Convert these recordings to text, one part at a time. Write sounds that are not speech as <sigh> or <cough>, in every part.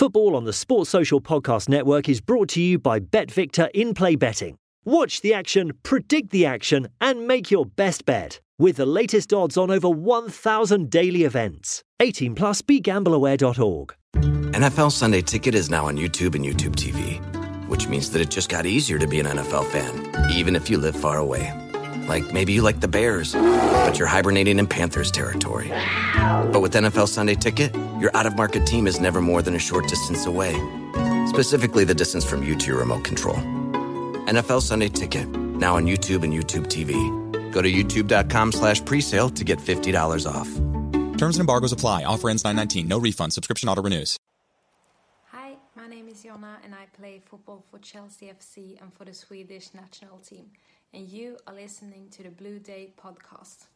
Football on the Sports Social Podcast Network is brought to you by BetVictor in play betting. Watch the action, predict the action, and make your best bet with the latest odds on over 1,000 daily events. 18 plus begambleaware.org. NFL Sunday Ticket is now on YouTube and YouTube TV, which means that it just got easier to be an NFL fan, even if you live far away. Like maybe you like the Bears, but you're hibernating in Panthers territory. But with NFL Sunday Ticket, your out of market team is never more than a short distance away. Specifically, the distance from you to your remote control. NFL Sunday Ticket, now on YouTube and YouTube TV. Go to youtube.com slash presale to get $50 off. Terms and embargoes apply. Offer ends 919. No refund. Subscription auto renews. Hi, my name is Jonna and I play football for Chelsea FC and for the Swedish national team. And you are listening to the Blue Day podcast.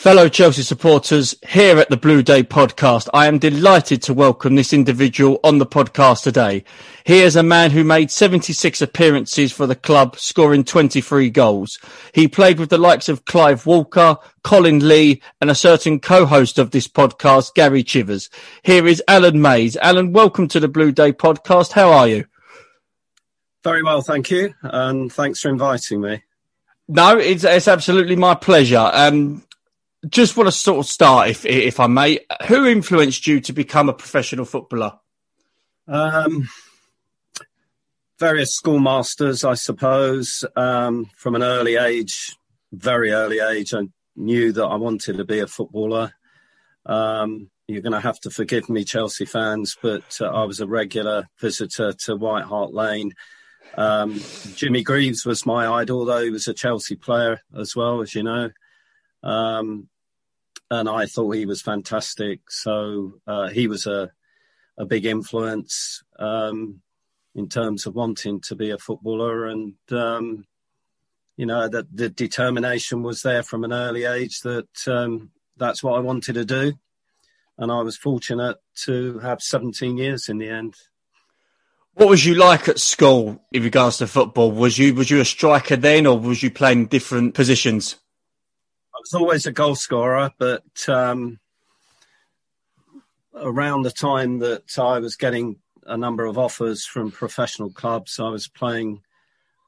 Fellow Chelsea supporters, here at the Blue Day podcast, I am delighted to welcome this individual on the podcast today. He is a man who made 76 appearances for the club, scoring 23 goals. He played with the likes of Clive Walker, Colin Lee, and a certain co-host of this podcast, Gary Chivers. Here is Alan Mayes. Alan, welcome to the Blue Day podcast. How are you? Very well, thank you, and thanks for inviting me. No, it's, it's absolutely my pleasure. Um, just want to sort of start, if if I may. Who influenced you to become a professional footballer? Um, various schoolmasters, I suppose. Um, from an early age, very early age, I knew that I wanted to be a footballer. Um, you're going to have to forgive me, Chelsea fans, but uh, I was a regular visitor to White Hart Lane. Um, Jimmy Greaves was my idol, though he was a Chelsea player as well, as you know. Um, and I thought he was fantastic. So uh, he was a a big influence um, in terms of wanting to be a footballer, and um, you know that the determination was there from an early age that um, that's what I wanted to do, and I was fortunate to have 17 years in the end. What was you like at school in regards to football? Was you was you a striker then, or was you playing different positions? Was always a goal scorer, but um, around the time that I was getting a number of offers from professional clubs, I was playing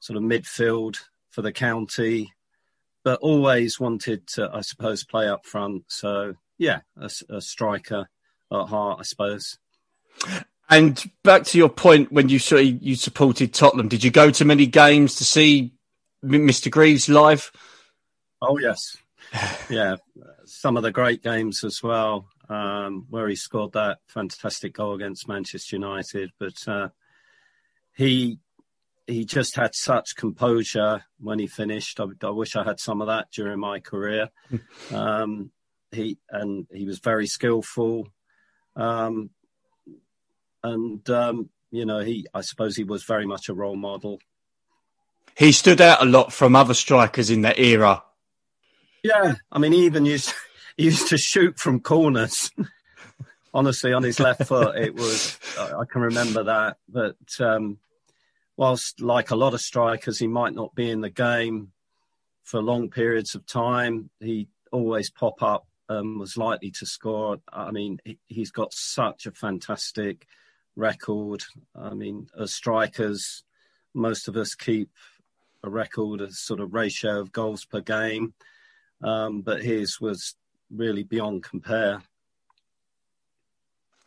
sort of midfield for the county, but always wanted to, I suppose, play up front. So, yeah, a, a striker at heart, I suppose. And back to your point when you sort of, you supported Tottenham, did you go to many games to see Mr. Greaves live? Oh yes, <laughs> yeah, some of the great games as well, um, where he scored that fantastic goal against Manchester United. But uh, he he just had such composure when he finished. I, I, wish I had some of that during my career. <laughs> um, he and he was very skillful, um, and um, you know he I suppose he was very much a role model. He stood out a lot from other strikers in that era yeah, I mean, he even used <laughs> he used to shoot from corners. <laughs> Honestly, on his left foot, it was I can remember that. But um, whilst, like a lot of strikers, he might not be in the game for long periods of time, he always pop up um, was likely to score. I mean, he, has got such a fantastic record. I mean, as strikers, most of us keep a record, a sort of ratio of goals per game um, but his was really beyond compare.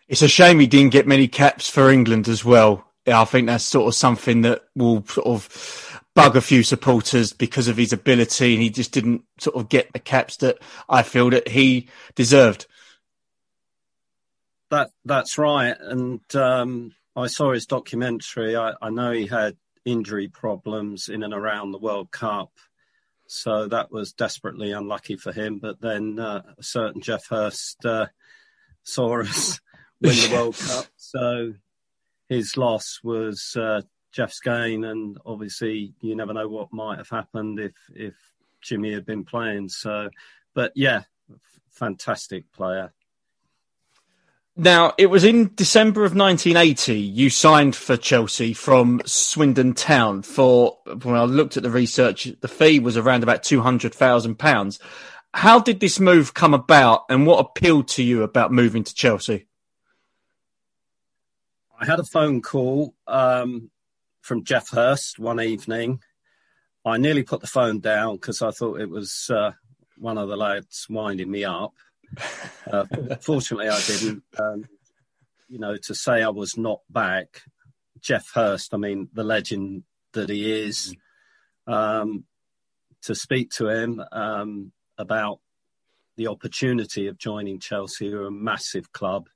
It's a shame he didn't get many caps for England as well. I think that's sort of something that will sort of bug a few supporters because of his ability, and he just didn't sort of get the caps that I feel that he deserved. That that's right, and um, I saw his documentary. I, I know he had injury problems in and around the World Cup, so that was desperately unlucky for him. But then uh, a certain Geoff Hurst uh, saw us <laughs> win the World Cup, so his loss was uh, Geoff's gain, and obviously you never know what might have happened if if Jimmy had been playing. So, but yeah, fantastic player. Now, it was in December of 1980 you signed for Chelsea from Swindon Town for, when I looked at the research, the fee was around about £200,000. How did this move come about and what appealed to you about moving to Chelsea? I had a phone call um, from Geoff Hurst one evening. I nearly put the phone down because I thought it was uh, one of the lads winding me up. Uh, fortunately, I didn't. Um, you know, to say I was not back, Geoff Hurst, I mean, the legend that he is, um, to speak to him um, about the opportunity of joining Chelsea, who are a massive club,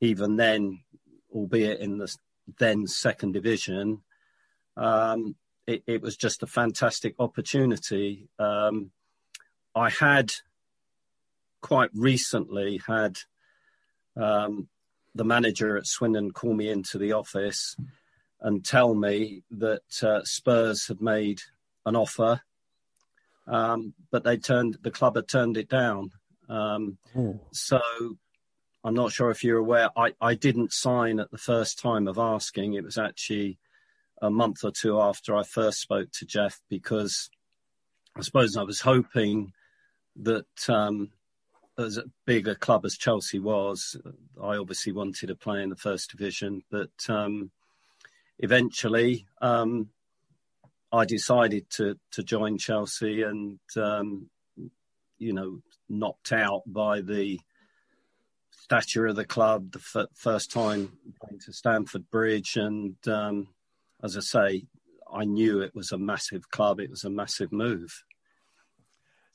even then, albeit in the then second division. Um, it, it, was just a fantastic opportunity. Um, I had quite recently had um, the manager at Swindon call me into the office and tell me that uh, Spurs had made an offer, um, but they turned the club had turned it down. Um, oh. So I'm not sure if you're aware. I, I didn't sign at the first time of asking. It was actually a month or two after I first spoke to Geoff because I suppose I was hoping that um, as big a club as Chelsea was, I obviously wanted to play in the first division, but um, eventually um, I decided to to join Chelsea, and um, you know, knocked out by the stature of the club, the f- first time going to Stamford Bridge, and um, as I say, I knew it was a massive club. It was a massive move.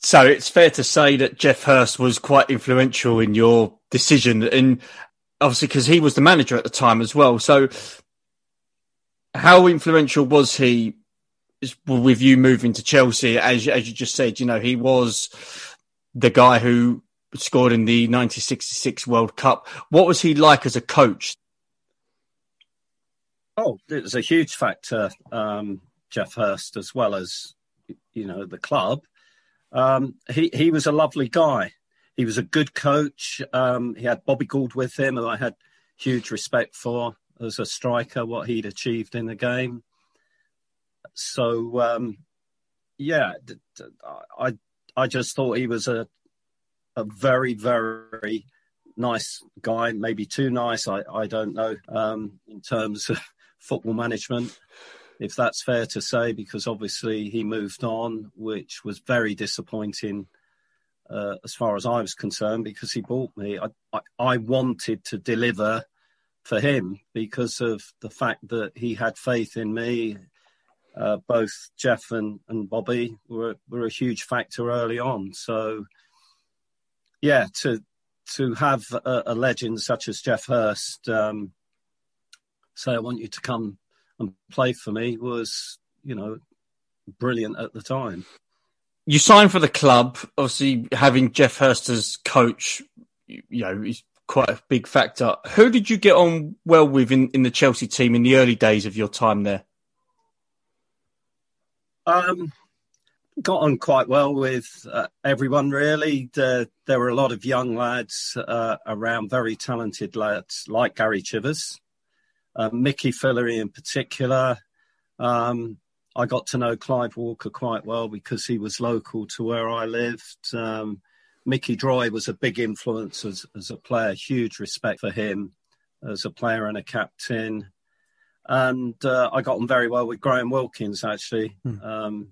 So it's fair to say that Geoff Hurst was quite influential in your decision, and obviously because he was the manager at the time as well. So, how influential was he with you moving to Chelsea? As as you just said, you know he was the guy who scored in the 1966 World Cup. What was he like as a coach? Oh, it was a huge factor, um, Geoff Hurst, as well as you know the club. Um, he he was a lovely guy. He was a good coach. Um, he had Bobby Gould with him, and I had huge respect for as a striker what he'd achieved in the game. So um, yeah, I I just thought he was a a very very nice guy, maybe too nice. I I don't know um, in terms of <laughs> football management if that's fair to say, because obviously he moved on, which was very disappointing uh, as far as I was concerned, because he bought me. I, I, I, wanted to deliver for him because of the fact that he had faith in me. Uh, both Geoff and, and Bobby were were a huge factor early on. So, yeah, to to have a, a legend such as Geoff Hurst um, say, "I want you to come and play for me was, you know, brilliant at the time. You signed for the club, obviously having Geoff Hurst as coach, you know, is quite a big factor. Who did you get on well with in, in the Chelsea team in the early days of your time there? Um, got on quite well with uh, everyone really. there were a lot of young lads uh, around, very talented lads like Gary Chivers, uh, Mickey Fillery in particular. Um, I got to know Clive Walker quite well because he was local to where I lived. Um, Mickey Droy was a big influence as, as, a player, huge respect for him as a player and a captain. And uh, I got on very well with Graham Wilkins, actually, hmm. um,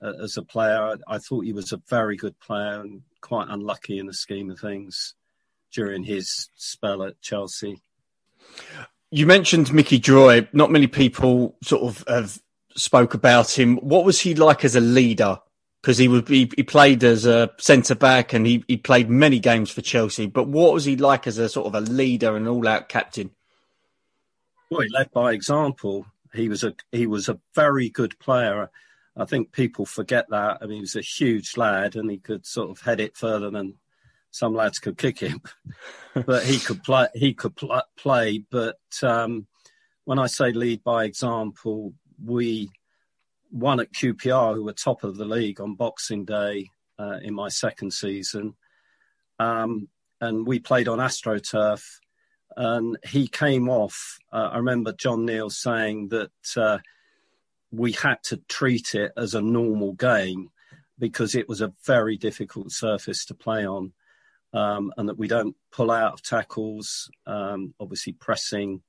as a player. I, I thought he was a very good player and quite unlucky in the scheme of things during his spell at Chelsea. You mentioned Mickey Droy. Not many people sort of have spoke about him. What was he like as a leader? Because he would he, he played as a centre back and he, he played many games for Chelsea. But what was he like as a sort of a leader and all out captain? Well, he led by example. He was a he was a very good player. I think people forget that. I mean, he was a huge lad and he could sort of head it further than some lads could kick him. but he could play. He could pl- play. But um, when I say lead by example, we won at QPR, who were top of the league on Boxing Day uh, in my second season, um, and we played on AstroTurf. And he came off. Uh, I remember John Neal saying that uh, we had to treat it as a normal game because it was a very difficult surface to play on, um, and that we don't pull out of tackles. Um, obviously, pressing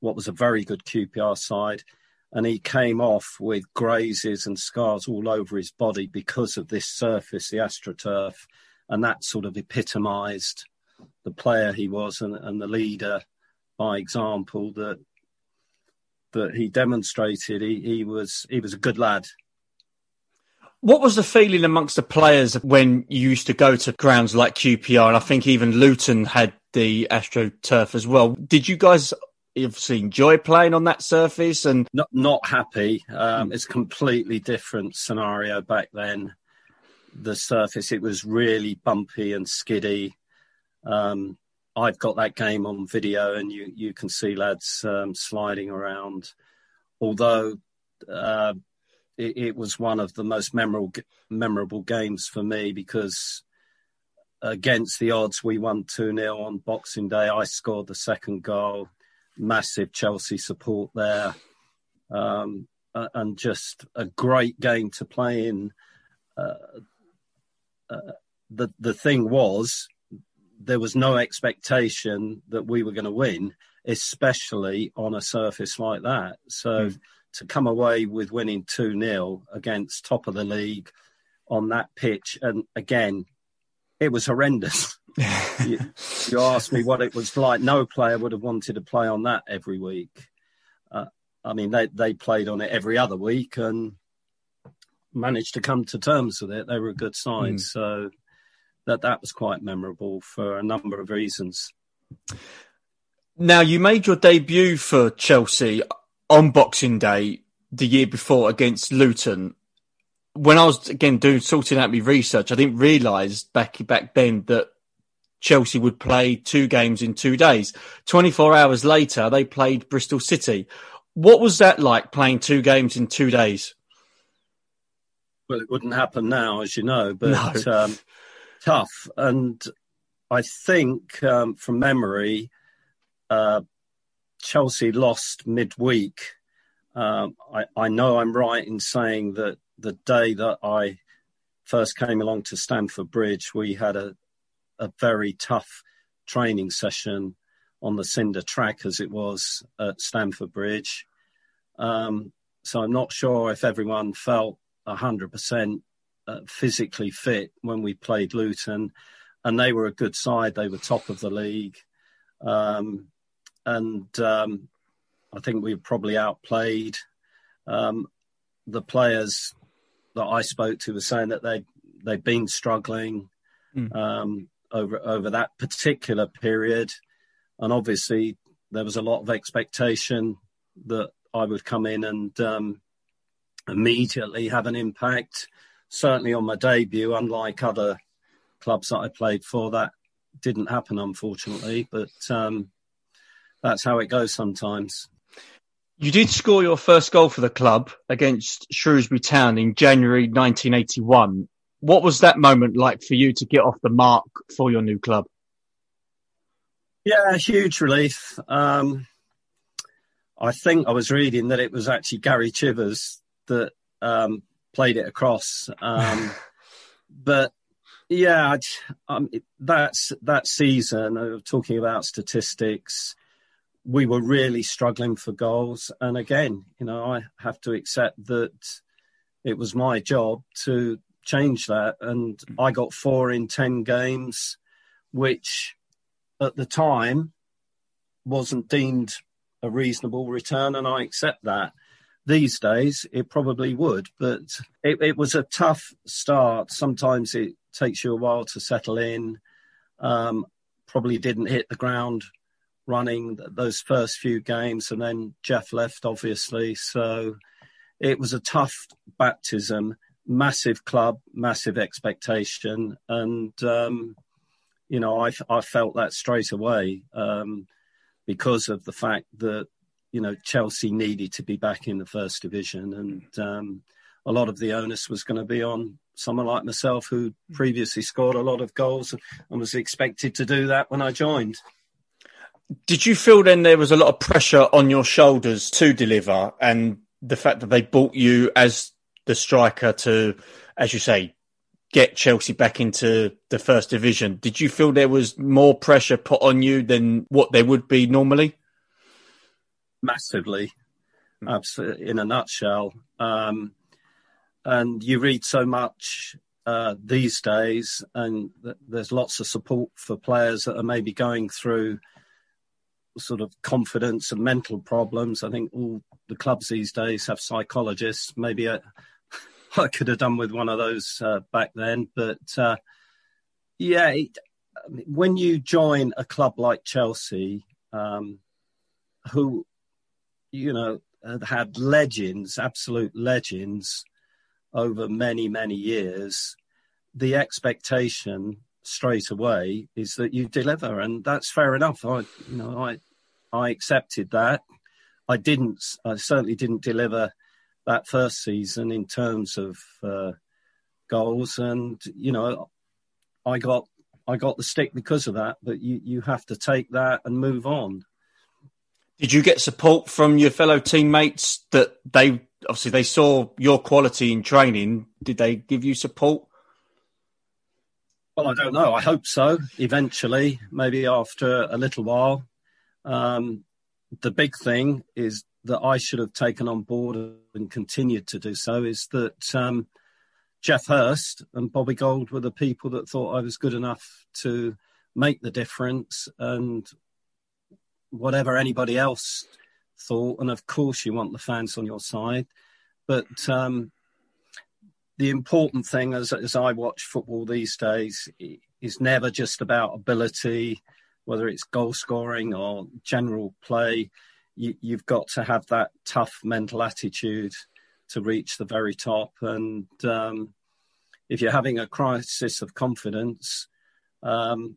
what was a very good QPR side, and he came off with grazes and scars all over his body because of this surface, the AstroTurf, and that sort of epitomised the player he was and, and the leader by example that that he demonstrated he, he was he was a good lad. What was the feeling amongst the players when you used to go to grounds like QPR and I think even Luton had the AstroTurf as well? Did you guys obviously enjoy playing on that surface and not not happy? Um, it's a completely different scenario back then. The surface it was really bumpy and skiddy. Um, I've got that game on video, and you you can see lads um, sliding around. Although uh, it, it, was one of the most memorable memorable games for me because against the odds, we won two 0 on Boxing Day. I scored the second goal. Massive Chelsea support there, um, and just a great game to play in. Uh, uh, the the thing was there was no expectation that we were going to win, especially on a surface like that. So mm. To come away with winning 2 0 against top of the league on that pitch, and again, it was horrendous. <laughs> you, you asked me what it was like. No player would have wanted to play on that every week. Uh, I mean, they, they played on it every other week and managed to come to terms with it. They were a good side. Mm. So that that was quite memorable for a number of reasons. Now, you made your debut for Chelsea on Boxing Day the year before against Luton. When I was again doing sorting out my research, I didn't realise back back then that Chelsea would play two games in two days. Twenty four hours later, they played Bristol City. What was that like playing two games in two days? Well, it wouldn't happen now, as you know, but no. <laughs> um, tough. And I think um, from memory, uh, Chelsea lost midweek. Um, I, I, know I'm right in saying that the day that I first came along to Stamford Bridge, we had a, a very tough training session on the cinder track as it was at Stamford Bridge. Um, so I'm not sure if everyone felt 100% uh, physically fit when we played Luton, and they were a good side. They were top of the league, um, and um, I think we probably outplayed um, the players that I spoke to. Were saying that they they'd been struggling mm. over over that particular period, and obviously there was a lot of expectation that I would come in and um, immediately have an impact certainly on my debut, unlike other clubs that I played for, that didn't happen, unfortunately. But um, that's how it goes sometimes. You did score your first goal for the club against Shrewsbury Town in January 1981. What was that moment like for you to get off the mark for your new club? Yeah, huge relief. Um, I think I was reading that it was actually Gary Chivers that um, played it across. Um, <laughs> but yeah, um, that's that season. Uh, talking about statistics, we were really struggling for goals. And again, you know, I have to accept that it was my job to change that. And I got four in ten games, which at the time wasn't deemed a reasonable return, and I accept that these days, it probably would, but it, it, was a tough start. Sometimes it takes you a while to settle in. Um, probably didn't hit the ground running those first few games, and then Geoff left, obviously. So it was a tough baptism, massive club, massive expectation, and um, you know I, I felt that straight away um, because of the fact that you know Chelsea needed to be back in the first division, and um, a lot of the onus was going to be on someone like myself who previously scored a lot of goals and was expected to do that when I joined. Did you feel then there was a lot of pressure on your shoulders to deliver, and the fact that they bought you as the striker to, as you say, get Chelsea back into the first division? Did you feel there was more pressure put on you than what there would be normally? Massively, absolutely. In a nutshell, um, and you read so much uh, these days, and th- there's lots of support for players that are maybe going through sort of confidence and mental problems. I think all the clubs these days have psychologists. Maybe I, <laughs> I could have done with one of those uh, back then, but uh, yeah, it, when you join a club like Chelsea, um, who you know had legends, absolute legends over many many years, the expectation straight away is that you deliver, and that's fair enough. I, you know, I, I accepted that. I didn't. I certainly didn't deliver that first season in terms of uh, goals, and you know, I got I got the stick because of that. But you you have to take that and move on. Did you get support from your fellow teammates that they obviously they saw your quality in training? Did they give you support? Well, I don't know. I hope so. Eventually, maybe after a little while. Um, the big thing is that I should have taken on board and continued to do so is that um, Geoff Hurst and Bobby Gould were the people that thought I was good enough to make the difference, and whatever anybody else thought. And of course, you want the fans on your side, but um, the important thing as, as I watch football these days is never just about ability, whether it's goal scoring or general play. You, you've got to have that tough mental attitude to reach the very top. And um, if you're having a crisis of confidence, um,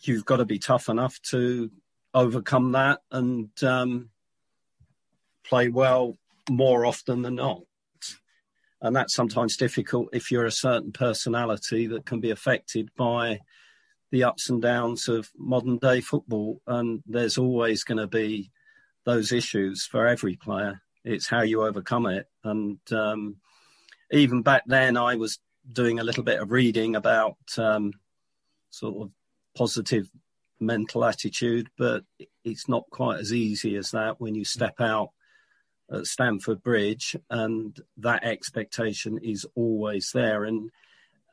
you've got to be tough enough to overcome that and um, play well more often than not and that's sometimes difficult if you're a certain personality that can be affected by the ups and downs of modern day football. And there's always going to be those issues for every player. It's how you overcome it. And um, even back then, I was doing a little bit of reading about um, sort of positive mental attitude, but it's not quite as easy as that when you step out at Stamford Bridge, and that expectation is always there. And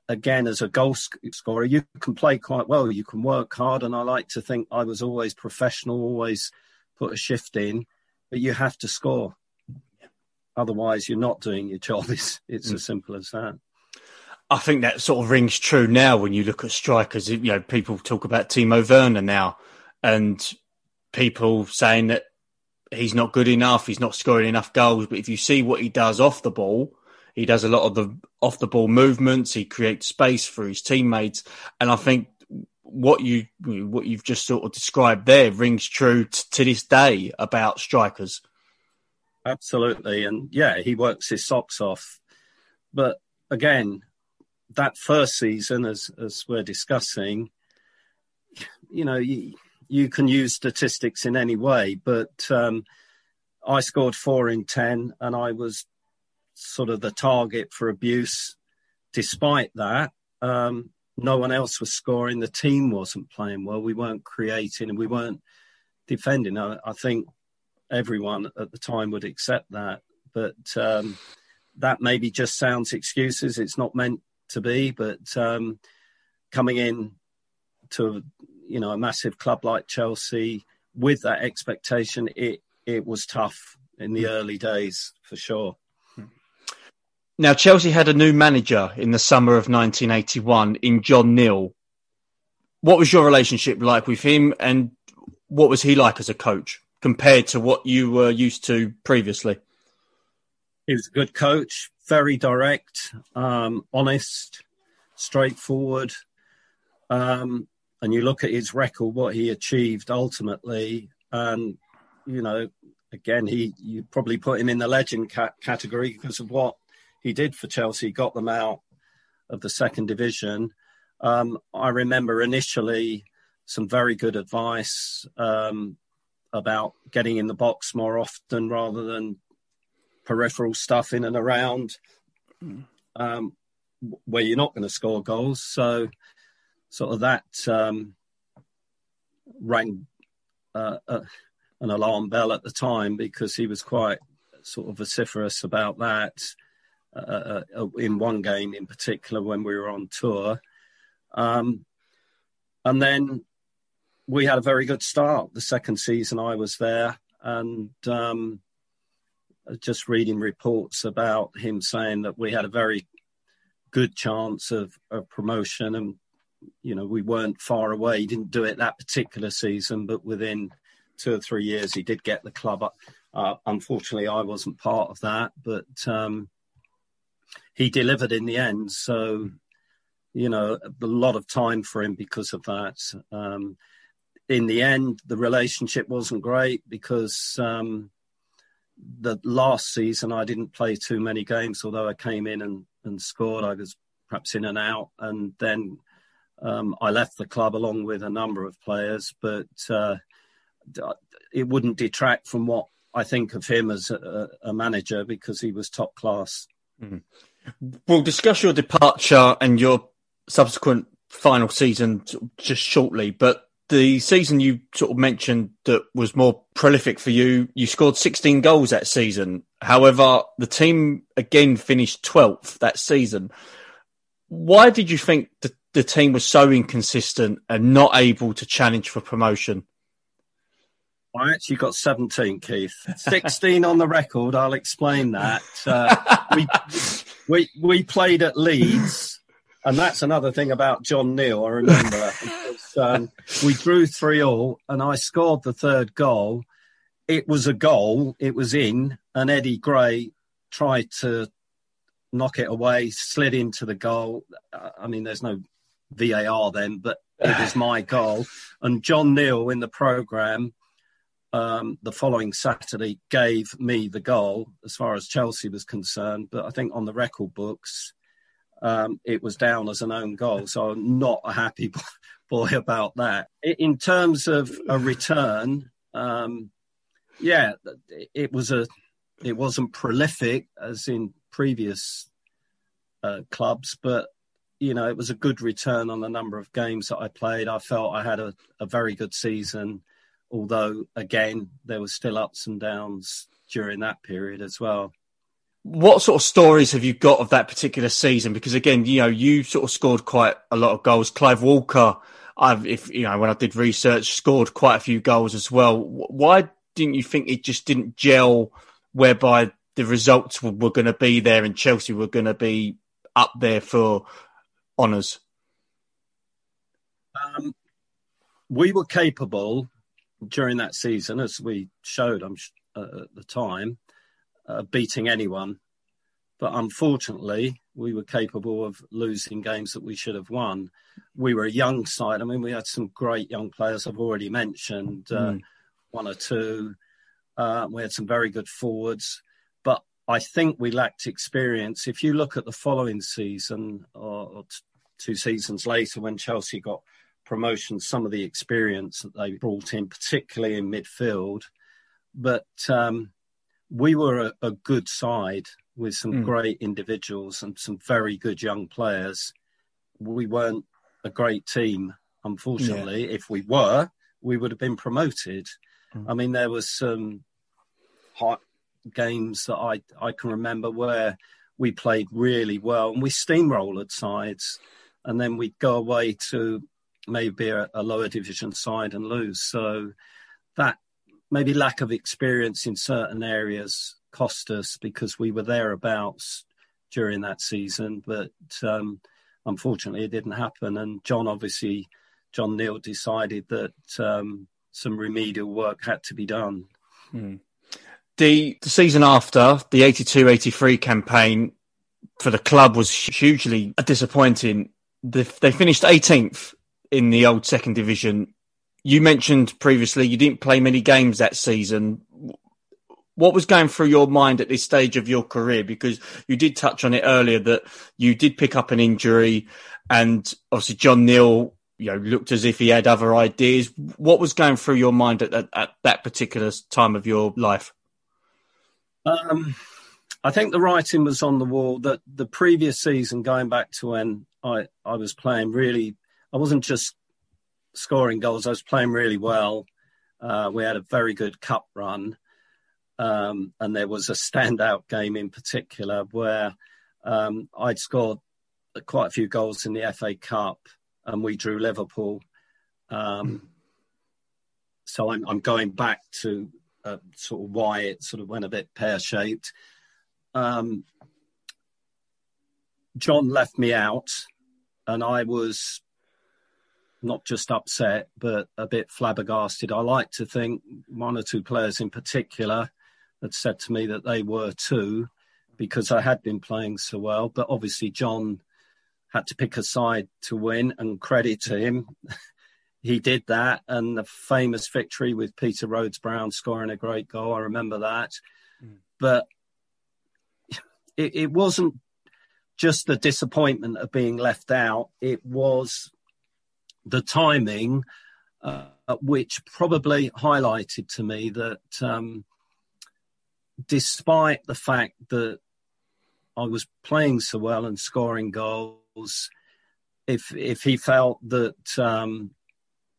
again, as a goal scorer, you can play quite well, you can work hard, and I like to think I was always professional, always put a shift in, but you have to score. Otherwise, you're not doing your job. <laughs> It's, it's mm. as simple as that. I think that sort of rings true now when you look at strikers. You know, people talk about Timo Werner now, and people saying that he's not good enough. He's not scoring enough goals. But if you see what he does off the ball, he does a lot of the off the ball movements. He creates space for his teammates, and I think what you what you've just sort of described there rings true t- to this day about strikers. Absolutely, and yeah, he works his socks off. But again, that first season, as as we're discussing, you know, you, you can use statistics in any way, but um, I scored four in 10 and I was sort of the target for abuse. Despite that, um, no one else was scoring. The team wasn't playing well. We weren't creating and we weren't defending. I, I think everyone at the time would accept that. But um, that maybe just sounds excuses. It's not meant to be, but um, coming in to you know a massive club like Chelsea with that expectation, it it was tough in the early days for sure. Now Chelsea had a new manager in the summer of 1981 in John Neal. What was your relationship like with him, and what was he like as a coach compared to what you were used to previously? he was a good coach, very direct, um, honest, straightforward. Um, and you look at his record, what he achieved ultimately, and you know, again, he you probably put him in the legend ca- category because of what he did for Chelsea. got them out of the second division. Um, I remember initially some very good advice um, about getting in the box more often rather than peripheral stuff in and around um, where you're not going to score goals. So, sort of that um, rang uh, uh, an alarm bell at the time because he was quite sort of vociferous about that. Uh, uh, uh, in one game in particular, when we were on tour, um, and then we had a very good start. The second season I was there, and um, just reading reports about him saying that we had a very good chance of, of promotion, and you know we weren't far away. He didn't do it that particular season, but within two or three years, he did get the club up. Uh, unfortunately, I wasn't part of that, but um, he delivered in the end. So, you know, a lot of time for him because of that. Um, in the end, the relationship wasn't great because um, the last season I didn't play too many games, although I came in and, and scored. I was perhaps in and out, and then um, I left the club along with a number of players, but uh, it wouldn't detract from what I think of him as a, a manager because he was top class. Mm. We'll discuss your departure and your subsequent final season just shortly, but the season you sort of mentioned that was more prolific for you, you scored 16 goals that season. However, the team again finished 12th that season. Why did you think the, the team was so inconsistent and not able to challenge for promotion? I actually got 17, Keith. <laughs> 16 on the record. I'll explain that. Uh, <laughs> we, we, we played at Leeds, and that's another thing about John Neal, I remember. <laughs> um, we drew 3 all, and I scored the third goal. It was a goal, it was in, and Eddie Gray tried to knock it away, slid into the goal. I mean, there's no VAR then, but it was <laughs> my goal. And John Neal in the programme um, the following Saturday gave me the goal as far as Chelsea was concerned. But I think on the record books, um, it was down as an own goal. So I'm not a happy <laughs> boy about that. In terms of a return, um, yeah, it was a, it wasn't prolific as in previous uh, clubs, but you know, it was a good return on the number of games that I played. I felt I had a, a very good season although again there were still ups and downs during that period as well. What sort of stories have you got of that particular season? Because again, you know, you sort of scored quite a lot of goals. Clive Walker, I've, if you know, when I did research, scored quite a few goals as well. Why didn't you think it just didn't gel? Whereby the results were, were going to be there and Chelsea were going to be up there for honours. Um, we were capable during that season, as we showed I'm, uh, at the time, uh, beating anyone. But unfortunately, we were capable of losing games that we should have won. We were a young side. I mean, we had some great young players I've already mentioned, uh, mm. one or two. Uh, we had some very good forwards. But I think we lacked experience. If you look at the following season or, or t- two seasons later when Chelsea got promotion, some of the experience that they brought in, particularly in midfield. But um, we were a, a, good side with some mm. great individuals and some very good young players. We weren't a great team, unfortunately. Yeah. If we were, we would have been promoted. Mm. I mean, there was some hot games that I I can remember where we played really well and we steamrolled sides, and then we'd go away to maybe a, a lower division side and lose. So that maybe lack of experience in certain areas cost us because we were thereabouts during that season, but um, unfortunately it didn't happen. And John obviously, John Neal decided that um, some remedial work had to be done. Hmm. The, the season after, the 82 83 campaign for the club was hugely disappointing. The, they finished 18th in the old second division. You mentioned previously you didn't play many games that season. What was going through your mind at this stage of your career? Because you did touch on it earlier that you did pick up an injury, and obviously John Neal, you know, looked as if he had other ideas. What was going through your mind at, at, at that particular time of your life? Um, I think the writing was on the wall that the previous season, going back to when I, I was playing really, I wasn't just scoring goals, I was playing really well. Uh, we had a very good cup run. Um, and there was a standout game in particular where um, I'd scored quite a few goals in the FA Cup and we drew Liverpool. Um, so I'm, I'm, going back to uh, sort of why it sort of went a bit pear shaped. Um, John left me out, and I was not just upset, but a bit flabbergasted. I like to think one or two players in particular had said to me that they were too, because I had been playing so well. But obviously, John had to pick a side to win, and credit to him. <laughs> he did that, and the famous victory with Peter Rhoades Brown scoring a great goal. I remember that. Mm. But <laughs> it, it wasn't just the disappointment of being left out, it was the timing, uh, which probably highlighted to me that um, despite the fact that I was playing so well and scoring goals, if if he felt that um,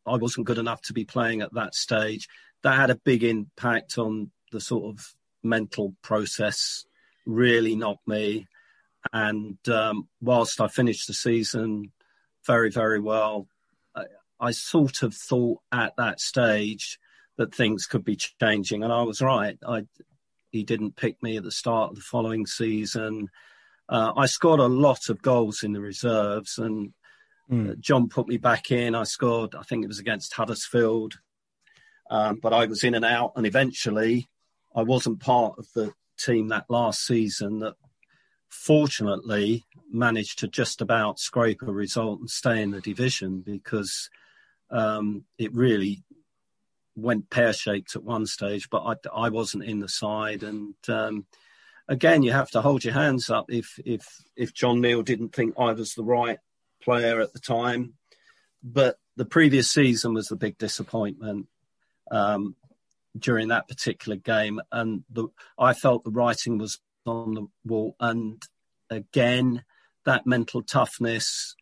I wasn't good enough to be playing at that stage, that had a big impact on the sort of mental process. Really knocked me, and um, whilst I finished the season very very well, I, I sort of thought at that stage that things could be changing, and I was right. I he didn't pick me at the start of the following season. Uh, I scored a lot of goals in the reserves, and mm. John put me back in. I scored, I think it was against Huddersfield, um, but I was in and out, and eventually I wasn't part of the team that last season that fortunately managed to just about scrape a result and stay in the division because um, it really went pear shaped at one stage, but I, I, wasn't in the side. And um, again, you have to hold your hands up if if if John Neal didn't think I was the right player at the time. But the previous season was the big disappointment um, during that particular game, and the, I felt the writing was on the wall. And again, that mental toughness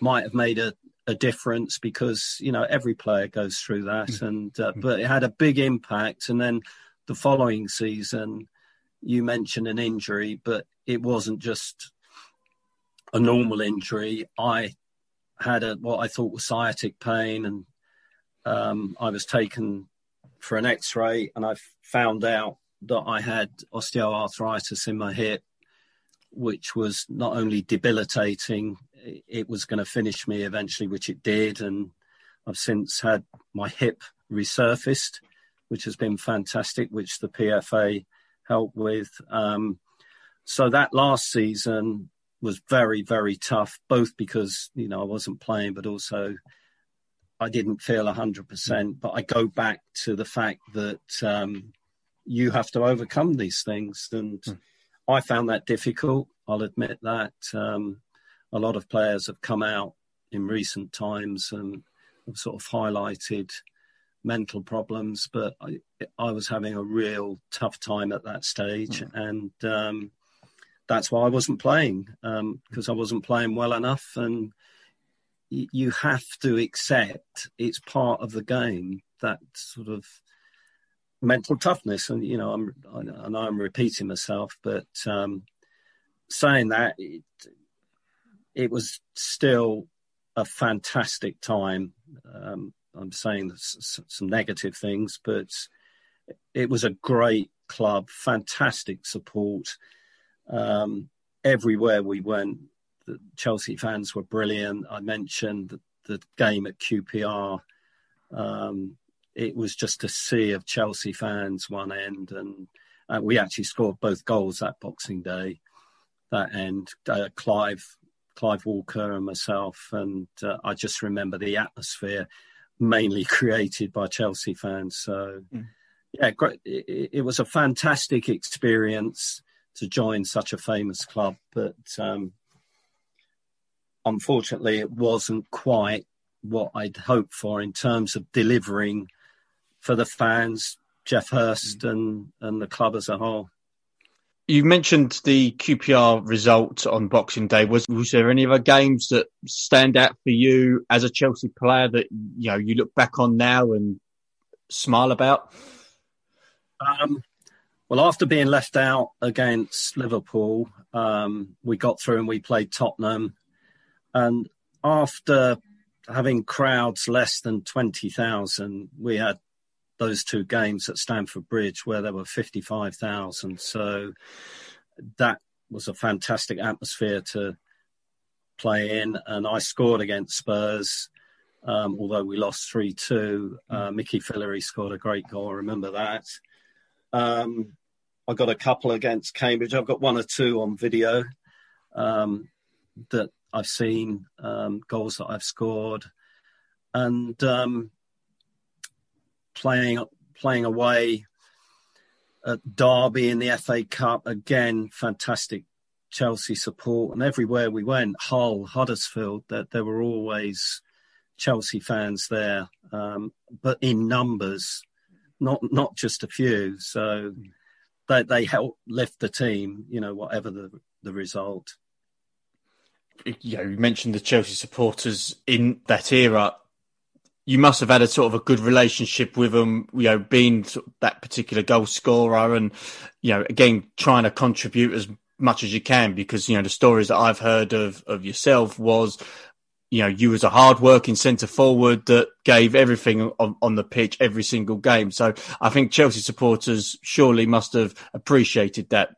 might have made a a difference because you know every player goes through that, mm. and uh, mm. but it had a big impact. And then the following season, you mentioned an injury, but it wasn't just a normal injury. I had a what I thought was sciatic pain, and um, I was taken for an X-ray, and I found out that I had osteoarthritis in my hip, which was not only debilitating it was going to finish me eventually, which it did. And I've since had my hip resurfaced, which has been fantastic, which the PFA helped with. Um, so that last season was very, very tough, both because, you know, I wasn't playing, but also I didn't feel 100%. But I go back to the fact that um, you have to overcome these things. And mm. I found that difficult. I'll admit that. Um, a lot of players have come out in recent times and have sort of highlighted mental problems, but I, I was having a real tough time at that stage, mm. and um, that's why I wasn't playing because um, I wasn't playing well enough. And y- you have to accept it's part of the game that sort of mental toughness. And you know, I'm I, know I'm repeating myself, but um, saying that. It, it was still a fantastic time. Um, I'm saying some negative things, but it was a great club, fantastic support. Um, everywhere we went, the Chelsea fans were brilliant. I mentioned the, the game at QPR. Um, it was just a sea of Chelsea fans one end and Uh, we actually scored both goals that Boxing Day. That end, uh, Clive, Clive Walker, and myself, and uh, I just remember the atmosphere, mainly <laughs> created by Chelsea fans. So, mm. yeah, great. It, it, was a fantastic experience to join such a famous club, but um, unfortunately, it wasn't quite what I'd hoped for in terms of delivering for the fans, Geoff Hurst, and and the club as a whole. You mentioned the QPR result on Boxing Day. Was was there any other games that stand out for you as a Chelsea player that you know you look back on now and smile about? Um, well, after being left out against Liverpool, um, we got through and we played Tottenham. And after having crowds less than 20,000, we had those two games at Stamford Bridge where there were 55,000. So that was a fantastic atmosphere to play in. And I scored against Spurs, um, although we lost 3 2. Uh, Mickey Fillery scored a great goal. I remember that. Um, I got a couple against Cambridge. I've got one or two on video um, that I've seen, um, goals that I've scored. And um, playing playing away at Derby in the FA Cup. Again, fantastic Chelsea support, and everywhere we went, Hull, Huddersfield, that there, were always Chelsea fans there, um, but in numbers, not not just a few. So they they help lift the team, you know, whatever the the result. Know, you mentioned the Chelsea supporters in that era you must have had a sort of a good relationship with them, you know, being that particular goal scorer and, you know, again, trying to contribute as much as you can because, you know, the stories that I've heard of, of yourself was, you know, you was a hard working centre forward that gave everything on, on the pitch every single game. So I think Chelsea supporters surely must have appreciated that.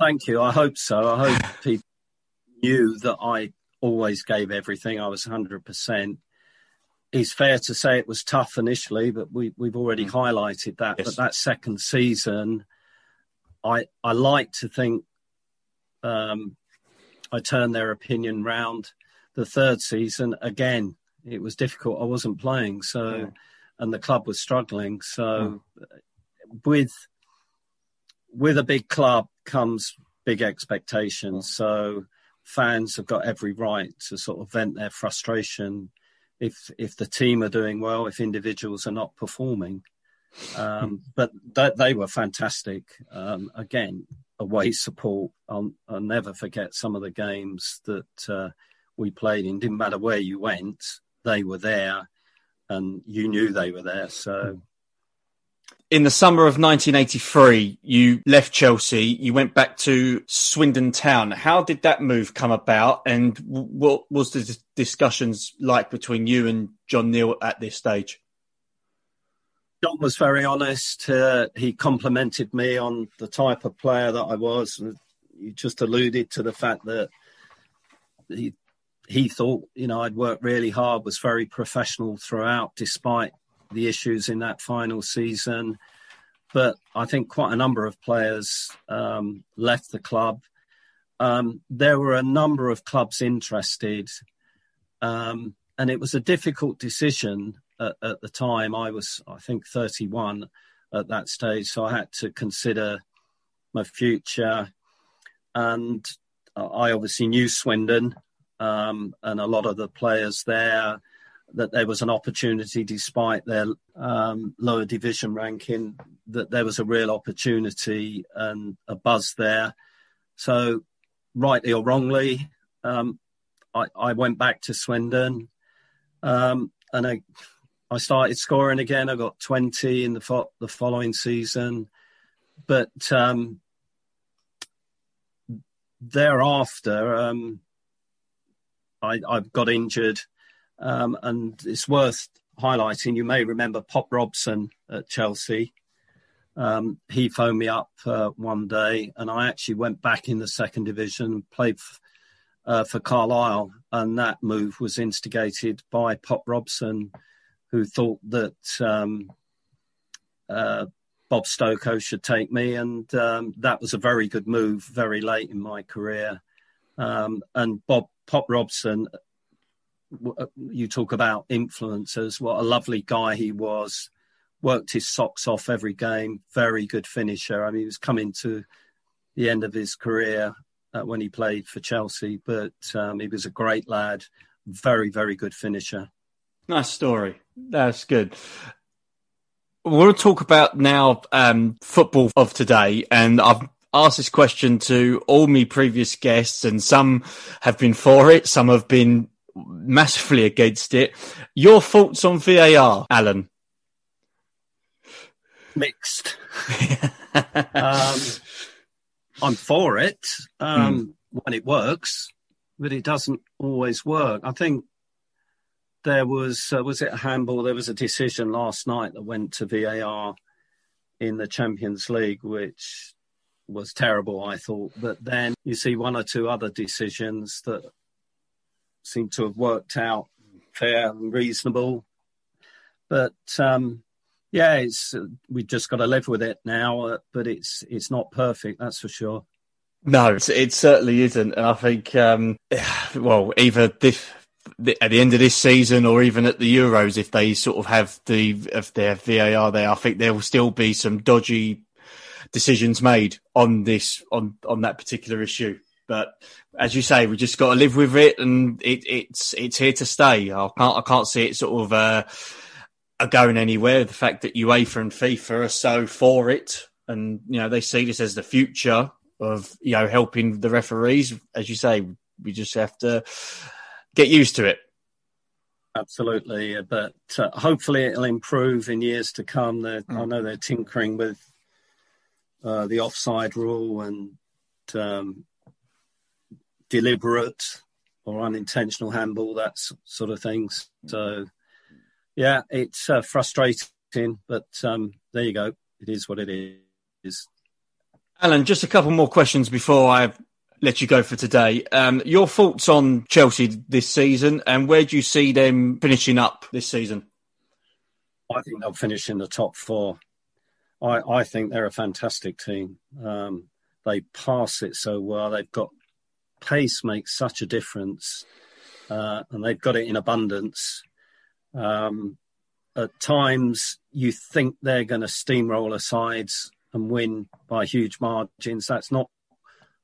Thank you. I hope so. I hope <laughs> people knew that I always gave everything. I was 100%. It's fair to say it was tough initially, but we, we've already mm. highlighted that. Yes. But that second season, I I like to think um, I turned their opinion round. The third season, again, it was difficult. I wasn't playing, so yeah. and the club was struggling. So yeah. with with a big club comes big expectations. So fans have got every right to sort of vent their frustration if if the team are doing well, if individuals are not performing. Um, but that, they were fantastic. Um, again, away support. I'll, I'll, never forget some of the games that uh, we played in. Didn't matter where you went, they were there, and you knew they were there. So in the summer of 1983, you left Chelsea. You went back to Swindon Town. How did that move come about, and what was the discussions like between you and John Neal at this stage? John was very honest. Uh, he complimented me on the type of player that I was. You just alluded to the fact that he he thought, you know, I'd worked really hard, was very professional throughout, despite the issues in that final season. But I think quite a number of players um, left the club. Um, there were a number of clubs interested, um, and it was a difficult decision at, at, the time. I was, I think, 31 at that stage, so I had to consider my future. And I obviously knew Swindon um, and a lot of the players there that there was an opportunity, despite their um, lower division ranking, that there was a real opportunity and a buzz there. So, rightly or wrongly, um, I, I, went back to Swindon um, and I, I started scoring again. I got 20 in the, fo- the following season. But um, thereafter, um, I, I got injured um, and it's worth highlighting. You may remember Pop Robson at Chelsea. Um, he phoned me up uh, one day, and I actually went back in the second division, and played f- uh, for Carlisle, and that move was instigated by Pop Robson, who thought that um, uh, Bob Stokoe should take me, and um, that was a very good move very late in my career. Um, and Bob Pop Robson, you talk about influencers. What a lovely guy he was. Worked his socks off every game. Very good finisher. I mean, he was coming to the end of his career uh, when he played for Chelsea, but um, he was a great lad. Very, very good finisher. Nice story. That's good. We'll talk about now um, football of today, and I've asked this question to all my previous guests, and some have been for it, some have been massively against it. Your thoughts on VAR, Alan? Mixed. <laughs> um, I'm for it um, mm. when it works, but it doesn't always work. I think there was uh, was it a handball? There was a decision last night that went to VAR in the Champions League, which was terrible, I thought. But then you see one or two other decisions that seem to have worked out fair and reasonable. But um, yeah, it's we've just got to live with it now. Uh, but it's it's not perfect, that's for sure. No, it certainly isn't, and I think um, <sighs> well, either this at the end of this season or even at the Euros, if they sort of have the of their VAR there, I think there will still be some dodgy decisions made on this on on that particular issue. But as you say, we just got to live with it, and it, it's it's here to stay. I can't I can't see it sort of uh, going anywhere. The fact that UEFA and FIFA are so for it, and you know they see this as the future of you know helping the referees. As you say, we just have to get used to it. Absolutely, but uh, hopefully it'll improve in years to come. Mm. I know they're tinkering with uh, the offside rule and um, deliberate or unintentional handball, that sort of things. So, yeah, it's uh, frustrating, but um, there you go. It is what it is. Alan, just a couple more questions before I let you go for today. Um, your thoughts on Chelsea this season, and where do you see them finishing up this season? I think they'll finish in the top four. I, I think they're a fantastic team. Um, they pass it so well. They've got pace makes such a difference, uh, and they've got it in abundance. Um, at times, you think they're going to steamroller sides and win by huge margins. That's not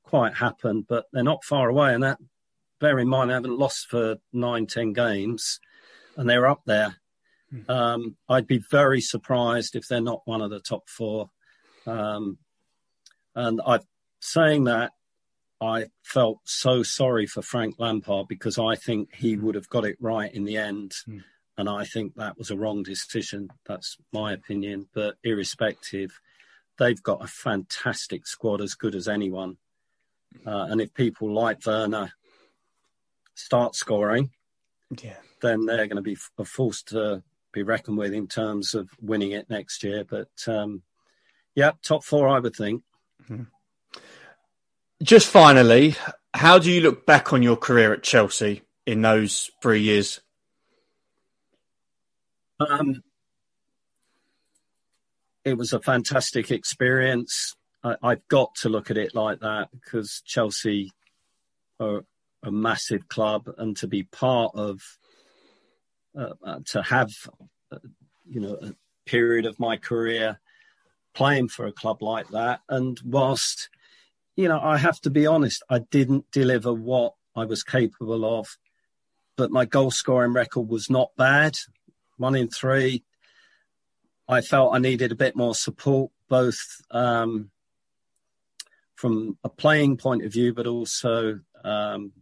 quite happened, but they're not far away. And that, bear in mind, they haven't lost for nine, ten games, and they're up there. Mm. Um, I'd be very surprised if they're not one of the top four. Um, and I'm saying that, I felt so sorry for Frank Lampard because I think he would have got it right in the end. Mm. And I think that was a wrong decision. That's my opinion. But irrespective, they've got a fantastic squad, as good as anyone. Uh, and if people like Werner start scoring, yeah. then they're going to be forced to be reckoned with in terms of winning it next year. But um, yeah, top four, I would think. Mm-hmm. Just finally, how do you look back on your career at Chelsea in those three years? Um, it was a fantastic experience. I, have got to look at it like that because Chelsea are a massive club, and to be part of, uh, uh, to have, uh, you know, a period of my career playing for a club like that, and whilst, you know, I have to be honest, I didn't deliver what I was capable of, but my goal scoring record was not bad, one in three. I felt I needed a bit more support, both um, from a playing point of view, but also um,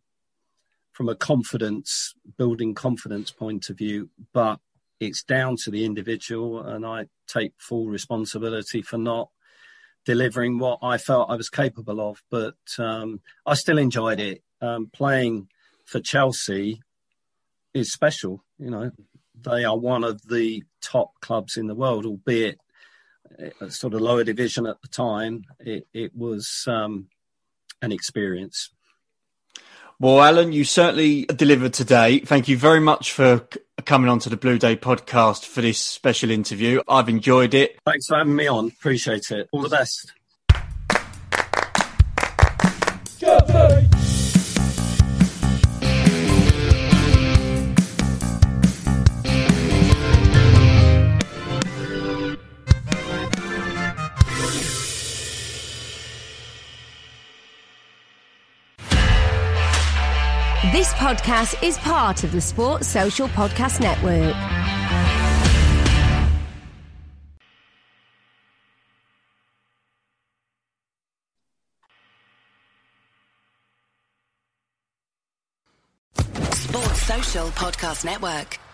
from a confidence, building confidence point of view. But it's down to the individual, and I take full responsibility for not delivering what I felt I was capable of. But um, I still enjoyed it. Um, playing for Chelsea is special. You know, they are one of the top clubs in the world, albeit sort of lower division at the time, it, it was um, an experience. Well, Alan, you certainly delivered today. Thank you very much for coming on to the Blue Day podcast for this special interview. I've enjoyed it. Thanks for having me on. Appreciate it. All the best. Podcast is part of the Sports Social Podcast Network. Sports Social Podcast Network.